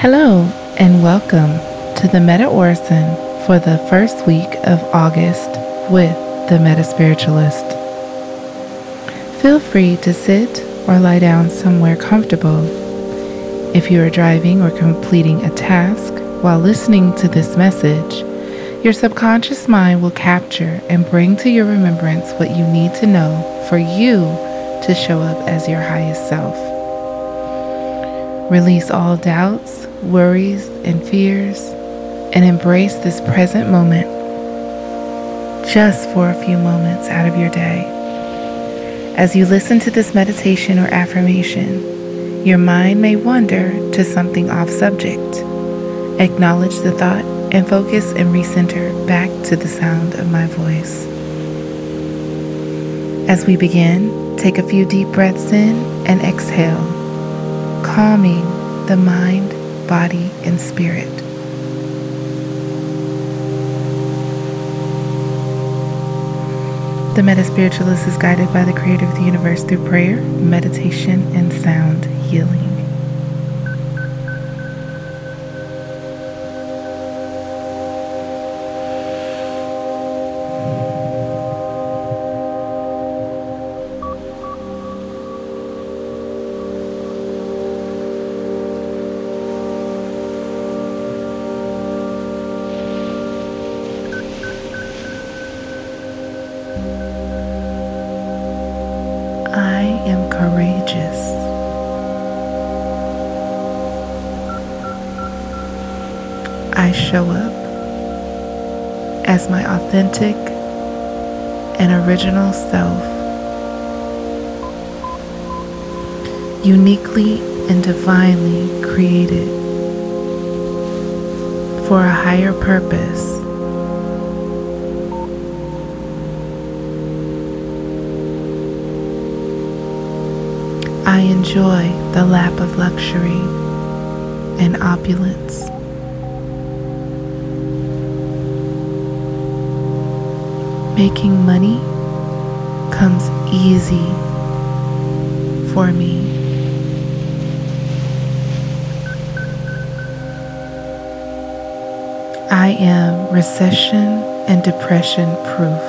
Hello, and welcome to the Meta Orison for the first week of August with the Meta Spiritualist. Feel free to sit or lie down somewhere comfortable. If you are driving or completing a task while listening to this message, your subconscious mind will capture and bring to your remembrance what you need to know for you to show up as your highest self. Release all doubts, worries, and fears, and embrace this present moment just for a few moments out of your day. As you listen to this meditation or affirmation, your mind may wander to something off subject. Acknowledge the thought and focus and recenter back to the sound of my voice. As we begin, take a few deep breaths in and exhale, calming the mind, body, and spirit. The Meta Spiritualist is guided by the Creator of the universe through prayer, meditation, and sound healing. I show up as my authentic and original self, uniquely and divinely created for a higher purpose. I enjoy the lap of luxury and opulence. Making money comes easy for me. I am recession and depression proof,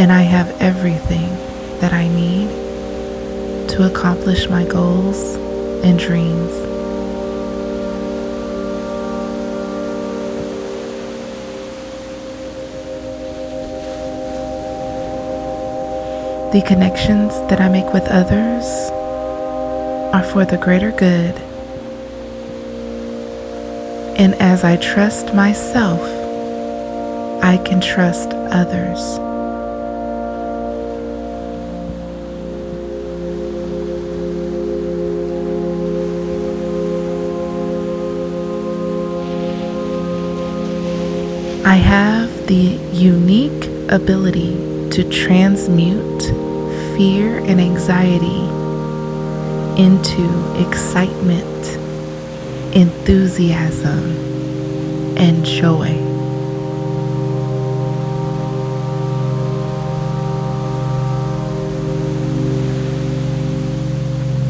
and I have everything that I need to accomplish my goals and dreams. The connections that I make with others are for the greater good. And as I trust myself, I can trust others. I have the unique ability to transmute fear and anxiety into excitement, enthusiasm, and joy.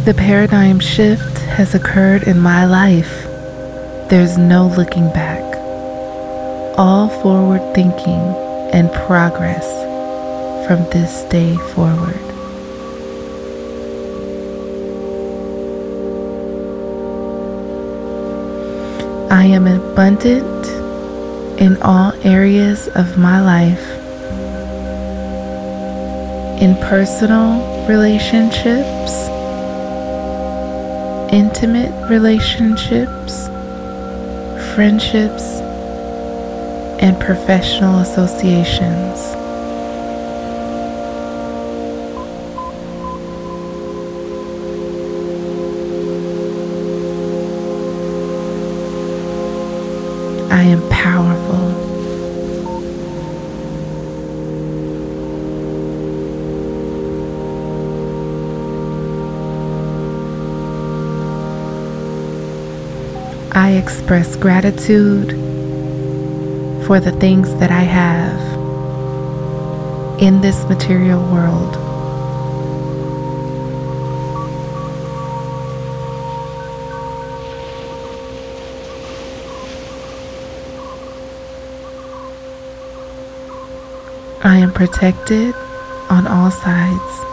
The paradigm shift has occurred in my life. There's no looking back all forward thinking and progress from this day forward. I am abundant in all areas of my life, in personal relationships, intimate relationships, friendships, and professional associations. I am powerful. I express gratitude for the things that I have in this material world. Protected on all sides.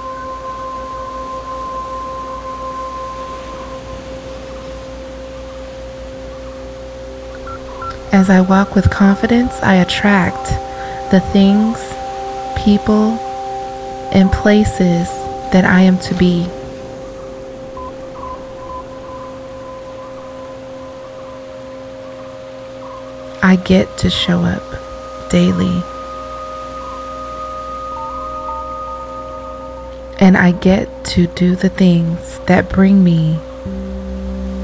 As I walk with confidence, I attract the things, people, and places that I am to be. I get to show up daily. And I get to do the things that bring me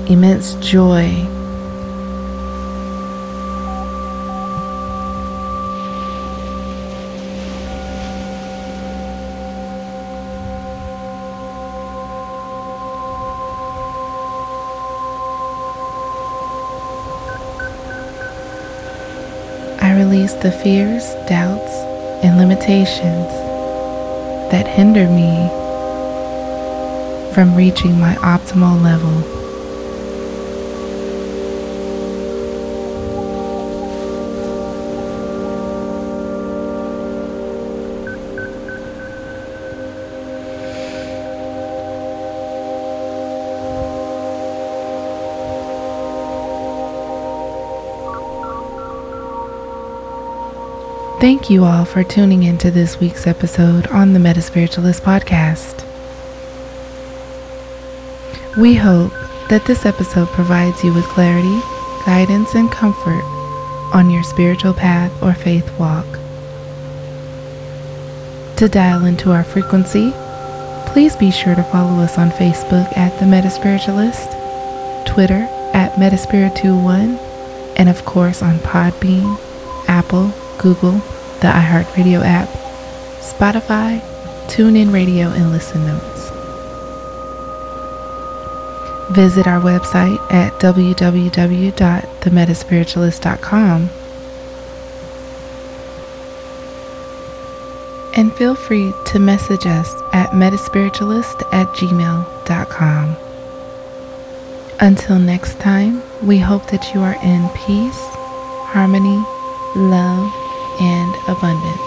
immense joy. I release the fears, doubts, and limitations that hinder me from reaching my optimal level. Thank you all for tuning into this week's episode on the Metaspiritualist podcast. We hope that this episode provides you with clarity, guidance, and comfort on your spiritual path or faith walk. To dial into our frequency, please be sure to follow us on Facebook at The Metaspiritualist, Twitter at Metaspirit21, and of course on Podbean, Apple, Google, the iHeartRadio app, Spotify, TuneIn Radio, and Listen Notes. Visit our website at www.themetaspiritualist.com and feel free to message us at metaspiritualist at gmail.com. Until next time, we hope that you are in peace, harmony, love, and abundance.